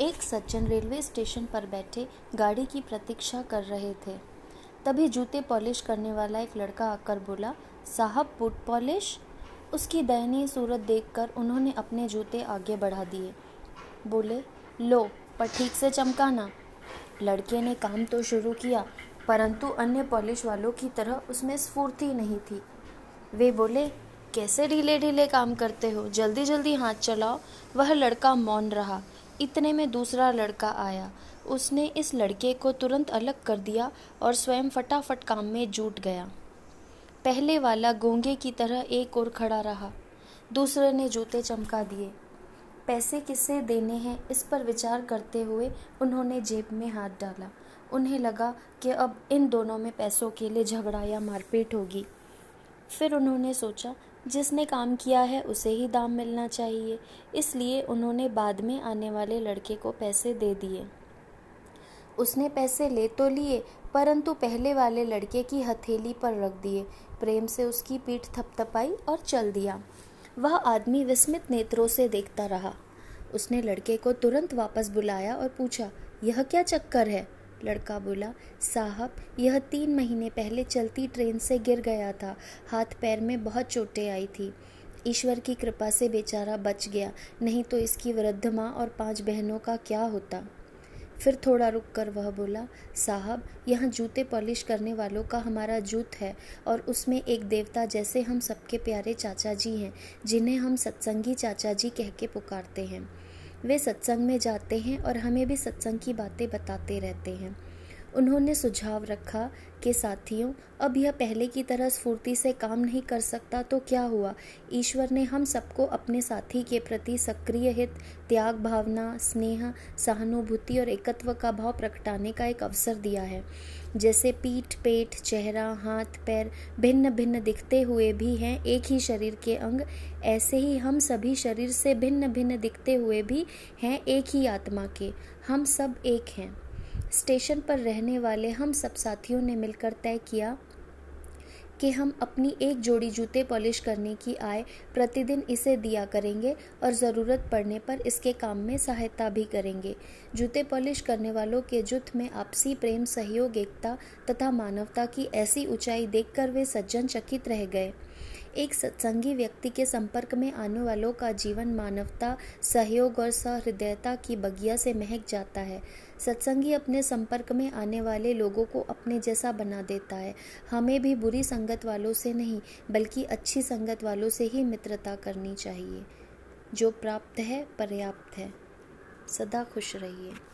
एक सज्जन railway station पर बैठे गाड़ी की प्रतीक्षा कर रहे थे। तभी जूते पॉलिश करने वाला एक लड़का आकर बोला, साहब, बूट पॉलिश? उसकी दयनीय सूरत देखकर उन्होंने अपने जूते आगे बढ़ा दिए। बोले, लो, पर ठीक से चमकाना। लड़के ने काम तो शुरू किया, परंतु अन्य पॉलिश वालों की तरह उसमें स्फूर्ति नहीं थी। वे बोले, कैसे ढीले ढीले काम करते हो? जल्दी जल्दी हाथ चलाओ। वह लड़का मौन रहा। इतने में दूसरा लड़का आया। उसने इस लड़के को तुरंत अलग कर दिया और स्वयं फटाफट काम में जुट गया। पहले वाला गोंगे की तरह एक और खड़ा रहा। दूसरे ने जूते चमका दिए। पैसे किससे देने हैं इस पर विचार करते हुए उन्होंने जेब में हाथ डाला। उन्हें लगा कि अब इन दोनों में पैसों के लिए झगड़ा या मारपीट होगी। फिर उन्होंने सोचा, जिसने काम किया है उसे ही दाम मिलना चाहिए। इसलिए उन्होंने बाद में आने वाले लड़के को पैसे दे दिए। उसने पैसे ले तो लिए, परंतु पहले वाले लड़के की हथेली पर रख दिए। प्रेम से उसकी पीठ थपथपाई और चल दिया। वह आदमी विस्मित नेत्रों से देखता रहा। उसने लड़के को तुरंत वापस बुलाया और पूछा, यह क्या चक्कर है? लड़का बोला, साहब, यह तीन महीने पहले चलती ट्रेन से गिर गया था। हाथ पैर में बहुत चोटें आई थी। ईश्वर की कृपा से बेचारा बच गया। नहीं तो इसकी वृद्ध माँ और पाँच बहनों का क्या होता? फिर थोड़ा रुक कर वह बोला, साहब, यहाँ जूते पॉलिश करने वालों का हमारा जूत है और उसमें एक देवता जैसे हम सबके प्यारे चाचा जी हैं, जिन्हें हम सत्संगी चाचा जी कह के पुकारते हैं। वे सत्संग में जाते हैं और हमें भी सत्संग की बातें बताते रहते हैं। उन्होंने सुझाव रखा कि, साथियों, अब यह पहले की तरह स्फूर्ति से काम नहीं कर सकता तो क्या हुआ? ईश्वर ने हम सबको अपने साथी के प्रति सक्रिय हित, त्याग भावना, स्नेह, सहानुभूति और एकत्व का भाव प्रकटाने का एक अवसर दिया है। जैसे पीठ, पेट, चेहरा, हाथ, पैर भिन्न भिन्न दिखते हुए भी हैं, एक ही शरीर के अंग, ऐसे ही हम सभी शरीर से भिन्न भिन्न दिखते हुए भी हैं, एक ही आत्मा के। हम सब एक हैं। स्टेशन पर रहने वाले हम सब साथियों ने मिलकर तय किया कि हम अपनी एक जोड़ी जूते पॉलिश करने की आय प्रतिदिन इसे दिया करेंगे और ज़रूरत पड़ने पर इसके काम में सहायता भी करेंगे। जूते पॉलिश करने वालों के जुट में आपसी प्रेम, सहयोग, एकता तथा मानवता की ऐसी ऊंचाई देखकर वे सज्जन चकित रह गए। एक सत्संगी व्यक्ति के संपर्क में आने वालों का जीवन मानवता, सहयोग और सहृदयता की बगिया से महक जाता है। सत्संगी अपने संपर्क में आने वाले लोगों को अपने जैसा बना देता है। हमें भी बुरी संगत वालों से नहीं, बल्कि अच्छी संगत वालों से ही मित्रता करनी चाहिए। जो प्राप्त है, पर्याप्त है। सदा खुश रहिए।